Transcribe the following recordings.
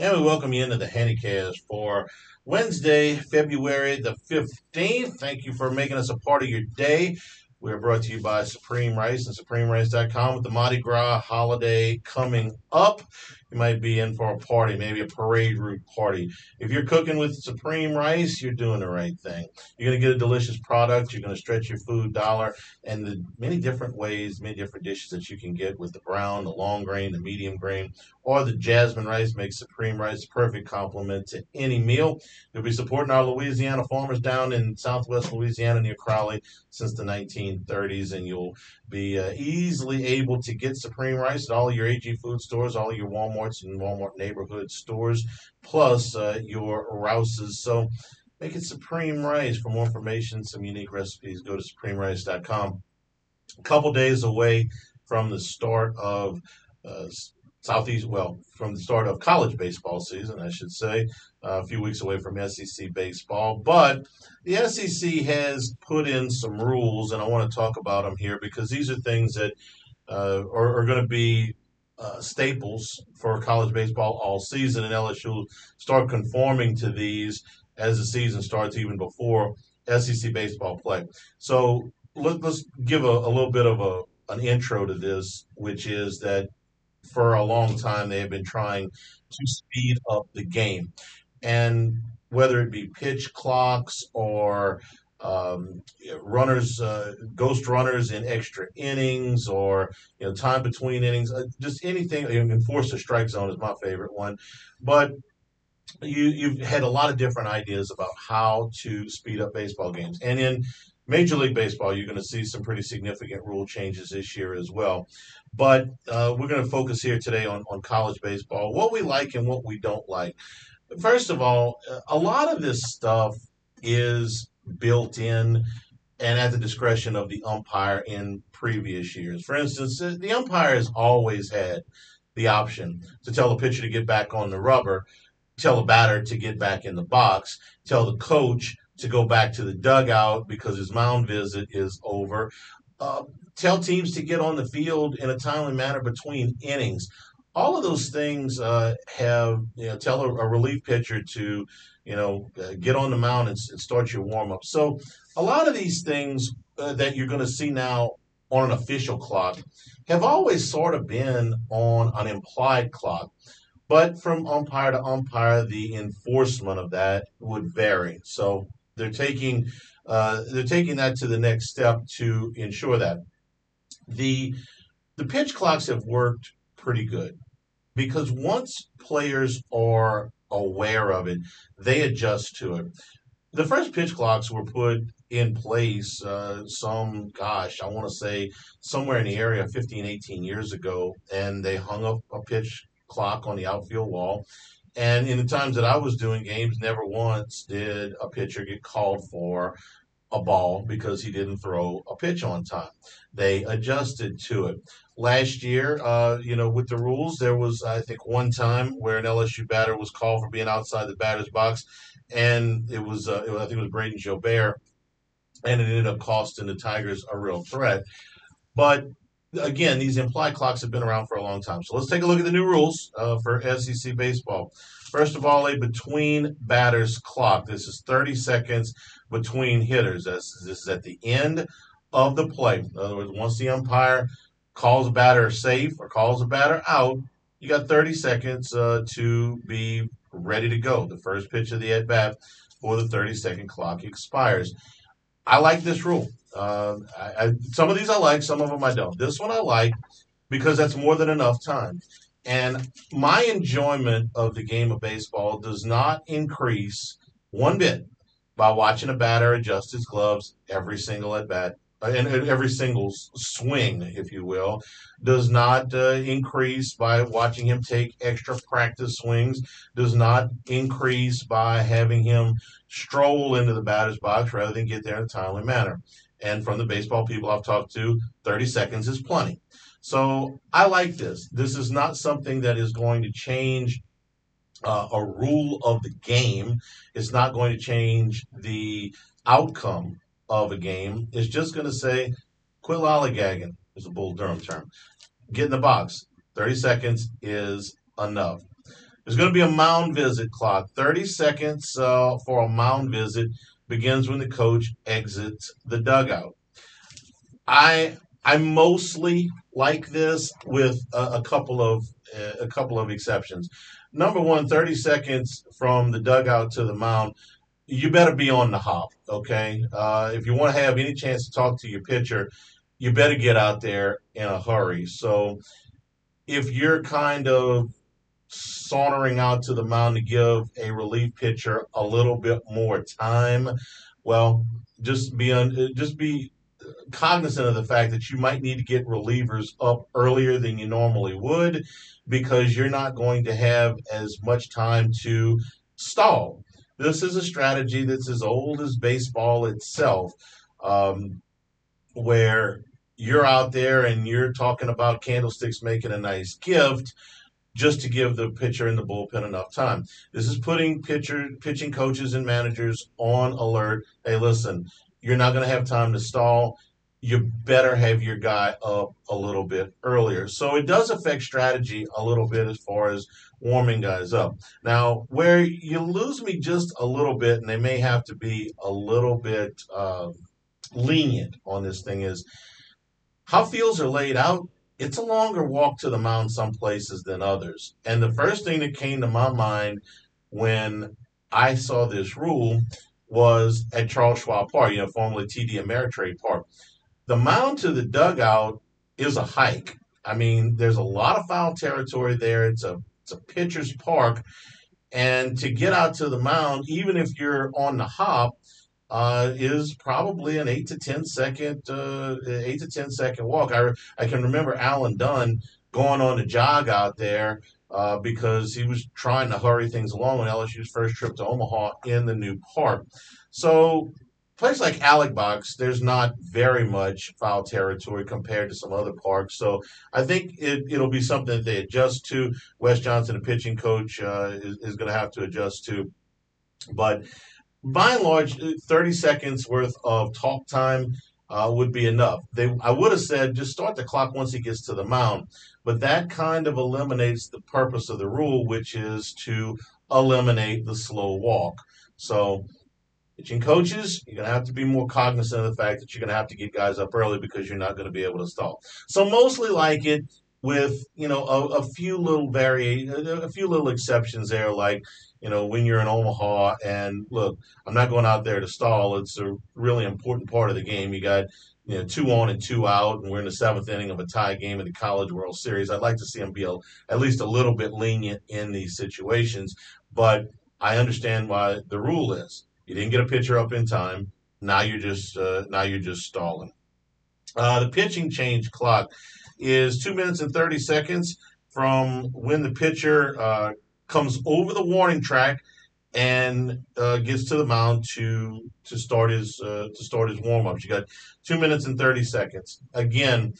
And we welcome you into the Handycast for Wednesday, February the 15th. Thank you for making us a part of your day. We are brought to you by Supreme Rice and SupremeRice.com with the Mardi Gras holiday coming up. You might be in for a party, maybe a parade route party. If you're cooking with Supreme Rice, you're doing the right thing. You're going to get a delicious product. You're going to stretch your food dollar and the many different ways, many different dishes that you can get with the brown, the long grain, the medium grain, or the jasmine rice makes Supreme Rice a perfect complement to any meal. You'll be supporting our Louisiana farmers down in southwest Louisiana near Crowley since the 1930s, and you'll be uh, easily able to get Supreme Rice at all your AG food stores, all your Walmarts and Walmart neighborhood stores, plus uh, your Rouses. So make it Supreme Rice. For more information, some unique recipes, go to supremerice.com. A couple days away from the start of uh, Southeast, well, from the start of college baseball season, I should say, uh, a few weeks away from SEC baseball. But the SEC has put in some rules, and I want to talk about them here because these are things that uh, are, are going to be uh, staples for college baseball all season, and LSU will start conforming to these as the season starts, even before SEC baseball play. So let, us give a, a little bit of a an intro to this, which is that for a long time they have been trying to speed up the game. And whether it be pitch clocks or um, runners, uh, ghost runners in extra innings, or you know time between innings, uh, just anything. You enforce the strike zone is my favorite one, but you you've had a lot of different ideas about how to speed up baseball games, and in Major League Baseball, you're going to see some pretty significant rule changes this year as well. But uh, we're going to focus here today on, on college baseball, what we like and what we don't like. First of all, a lot of this stuff is built in and at the discretion of the umpire in previous years. For instance, the umpire has always had the option to tell the pitcher to get back on the rubber, tell the batter to get back in the box, tell the coach to go back to the dugout because his mound visit is over. Uh, tell teams to get on the field in a timely manner between innings. All of those things uh, have, you know, tell a, a, relief pitcher to, you know, uh, get on the mound and, and, start your warm up. So a lot of these things uh, that you're going to see now on an official clock have always sort of been on an implied clock. But from umpire to umpire, the enforcement of that would vary. So they're taking uh, they're taking that to the next step to ensure that the the pitch clocks have worked pretty good because once players are aware of it, they adjust to it. The first pitch clocks were put in place uh, some, gosh, I want to say somewhere in the area 15, 18 years ago, and they hung up a pitch clock on the outfield wall. And in the times that I was doing games, never once did a pitcher get called for a ball because he didn't throw a pitch on time. They adjusted to it. Last year, uh, you know, with the rules, there was, I think, one time where an LSU batter was called for being outside the batter's box, and it was, uh, it was I think it was Brayden Jobert, and it ended up costing the Tigers a real threat. But again, these implied clocks have been around for a long time. So let's take a look at the new rules uh, for SEC baseball. First of all, a between batters clock. This is 30 seconds between hitters. This, is at the end of the play. In other words, once the umpire calls a batter safe or calls a batter out, you got 30 seconds uh, to be ready to go. The first pitch of the at bat for the 30 second clock expires. I like this rule. Uh, I, I, some of these I like, some of them I don't. This one I like because that's more than enough time. And my enjoyment of the game of baseball does not increase one bit by watching a batter adjust his gloves every single at bat and every single swing, if you will, does not uh, increase by watching him take extra practice swings, does not increase by having him stroll into the batter's box rather than get there in a timely manner. And from the baseball people I've talked to, 30 seconds is plenty. So I like this. This is not something that is going to change uh, a rule of the game. It's not going to change the outcome of a game. It's just going to say, quit lollygagging, is a Bull Durham term. Get in the box. 30 seconds is enough. There's going to be a mound visit clock. 30 seconds uh, for a mound visit begins when the coach exits the dugout. I I mostly like this with a, a couple of uh, a couple of exceptions. Number one, 30 seconds from the dugout to the mound you better be on the hop, okay? Uh, if you want to have any chance to talk to your pitcher, you better get out there in a hurry. So if you're kind of sauntering out to the mound to give a relief pitcher a little bit more time, well, just be un- just be cognizant of the fact that you might need to get relievers up earlier than you normally would because you're not going to have as much time to stall. This is a strategy that's as old as baseball itself, um, where you're out there and you're talking about candlesticks making a nice gift just to give the pitcher and the bullpen enough time. This is putting pitcher pitching coaches and managers on alert. Hey, listen, you're not going to have time to stall you better have your guy up a little bit earlier. So it does affect strategy a little bit as far as warming guys up. Now, where you lose me just a little bit, and they may have to be a little bit uh, lenient on this thing, is how fields are laid out. It's a longer walk to the mound some places than others. And the first thing that came to my mind when I saw this rule was at Charles Schwab Park, you know, formerly TD Ameritrade Park the mound to the dugout is a hike. I mean, there's a lot of foul territory there. It's a it's a pitcher's park, and to get out to the mound, even if you're on the hop, uh, is probably an eight to ten second uh, eight to ten second walk. I I can remember Alan Dunn going on a jog out there uh, because he was trying to hurry things along on LSU's first trip to Omaha in the new park. So place like Alex Box, there's not very much foul territory compared to some other parks. So I think it, it'll be something that they adjust to. Wes Johnson, the pitching coach, uh, is, is going to have to adjust to. But by and large, 30 seconds worth of talk time uh, would be enough. They, I would have said just start the clock once he gets to the mound, but that kind of eliminates the purpose of the rule, which is to eliminate the slow walk. So Pitching coaches, you're going to have to be more cognizant of the fact that you're going to have to get guys up early because you're not going to be able to stall. So mostly like it with you know a, a few little vari a few little exceptions there, like you know when you're in Omaha and look, I'm not going out there to stall. It's a really important part of the game. You got you know, two on and two out, and we're in the seventh inning of a tie game in the College World Series. I'd like to see them be a, at least a little bit lenient in these situations, but I understand why the rule is. You didn't get a pitcher up in time. Now you're just uh, now you're just stalling. Uh, the pitching change clock is two minutes and thirty seconds from when the pitcher uh, comes over the warning track and uh, gets to the mound to to start his uh, to start his warm ups. You got two minutes and thirty seconds. Again,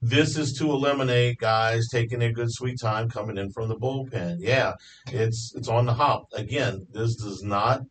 this is to eliminate guys taking their good sweet time coming in from the bullpen. Yeah, it's it's on the hop. Again, this does not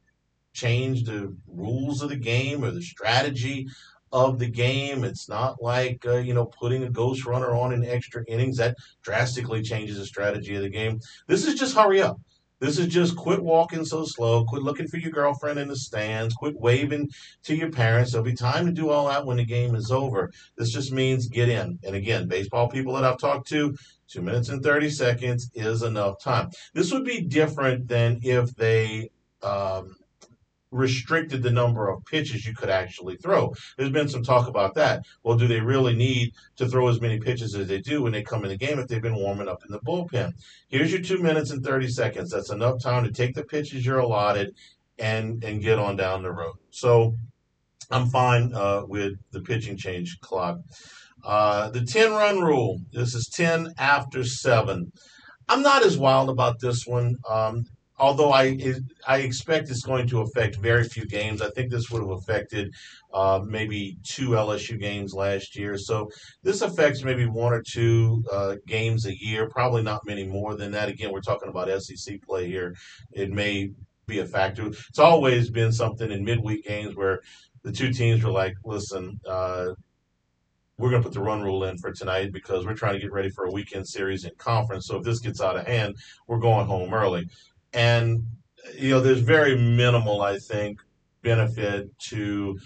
change the rules of the game or the strategy of the game. It's not like uh, you know putting a ghost runner on in extra innings that drastically changes the strategy of the game. This is just hurry up. This is just quit walking so slow. Quit looking for your girlfriend in the stands. Quit waving to your parents. There'll be time to do all that when the game is over. This just means get in. And again, baseball people that I've talked to, two minutes and 30 seconds is enough time. This would be different than if they um, restricted the number of pitches you could actually throw. There's been some talk about that. Well, do they really need to throw as many pitches as they do when they come in the game if they've been warming up in the bullpen? Here's your two minutes and 30 seconds. That's enough time to take the pitches you're allotted and and get on down the road. So I'm fine uh, with the pitching change clock. Uh, the 10 run rule. This is 10 after 7. I'm not as wild about this one. Um, although I I expect it's going to affect very few games. I think this would have affected uh, maybe two LSU games last year. So this affects maybe one or two uh, games a year. Probably not many more than that. Again, we're talking about SEC play here. It may be a factor. It's always been something in midweek games where the two teams were like, "Listen." Uh, we're going to put the run rule in for tonight because we're trying to get ready for a weekend series in conference. So if this gets out of hand, we're going home early. And, you know, there's very minimal, I think, benefit to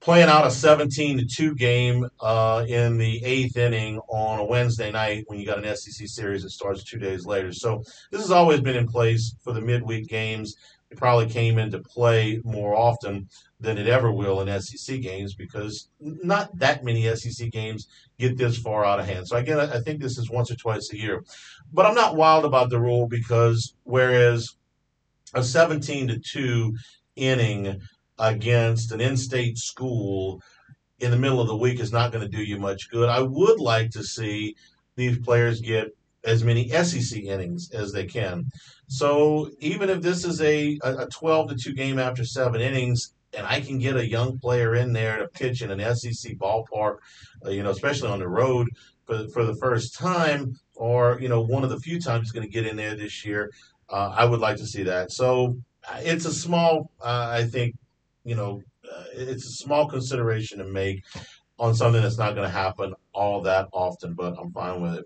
playing out a 17 to 2 game uh, in the eighth inning on a Wednesday night when you got an SEC series that starts two days later. So this has always been in place for the midweek games. It probably came into play more often than it ever will in SEC games because not that many SEC games get this far out of hand. So again, I think this is once or twice a year, but I'm not wild about the rule because whereas a 17 to two inning against an in-state school in the middle of the week is not going to do you much good. I would like to see these players get as many SEC innings as they can. So even if this is a, a 12 to 2 game after seven innings, and I can get a young player in there to pitch in an SEC ballpark, uh, you know, especially on the road for, for the first time, or, you know, one of the few times he's going to get in there this year, uh, I would like to see that. So uh, it's a small, uh, I think, you know, uh, it's a small consideration to make on something that's not going to happen all that often, but I'm fine with it.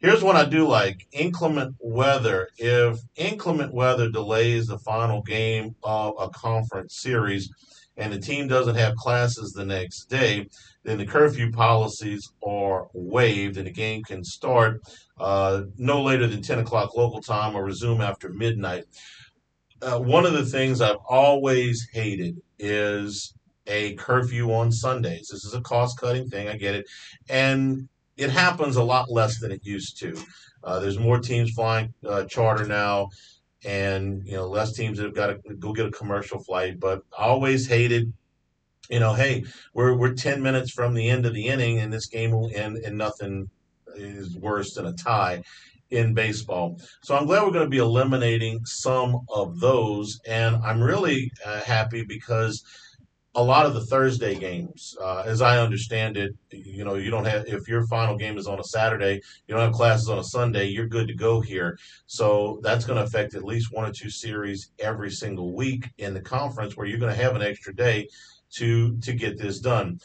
Here's what I do like inclement weather. If inclement weather delays the final game of a conference series and the team doesn't have classes the next day, then the curfew policies are waived and the game can start uh, no later than 10 o'clock local time or resume after midnight. Uh, one of the things I've always hated is a curfew on Sundays. This is a cost cutting thing. I get it. And it happens a lot less than it used to. Uh, there's more teams flying uh, charter now, and you know less teams that have got to go get a commercial flight. But I always hated, you know, hey, we're we're ten minutes from the end of the inning, and this game will end, and nothing is worse than a tie in baseball. So I'm glad we're going to be eliminating some of those, and I'm really uh, happy because a lot of the Thursday games, uh, as I understand it, you know, you don't have if your final game is on a Saturday, you don't have classes on a Sunday, you're good to go here. So that's going to affect at least one or two series every single week in the conference, where you're going to have an extra day to to get this done.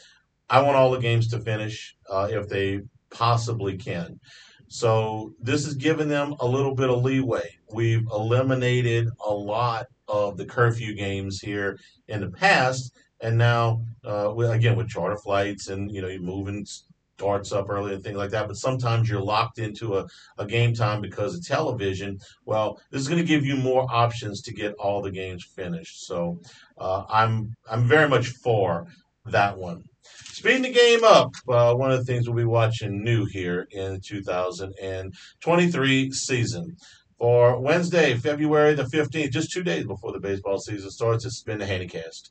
I want all the games to finish uh, if they possibly can. So this is giving them a little bit of leeway. We've eliminated a lot of the curfew games here in the past and now, uh, again, with charter flights and, you know, you're moving starts up early and things like that. But sometimes you're locked into a, a game time because of television. Well, this is going to give you more options to get all the games finished. So uh, I'm I'm very much for that one. Speeding the game up, uh, one of the things we'll be watching new here in 2023 season. For Wednesday, February the 15th, just two days before the baseball season starts, it's been the Handycast.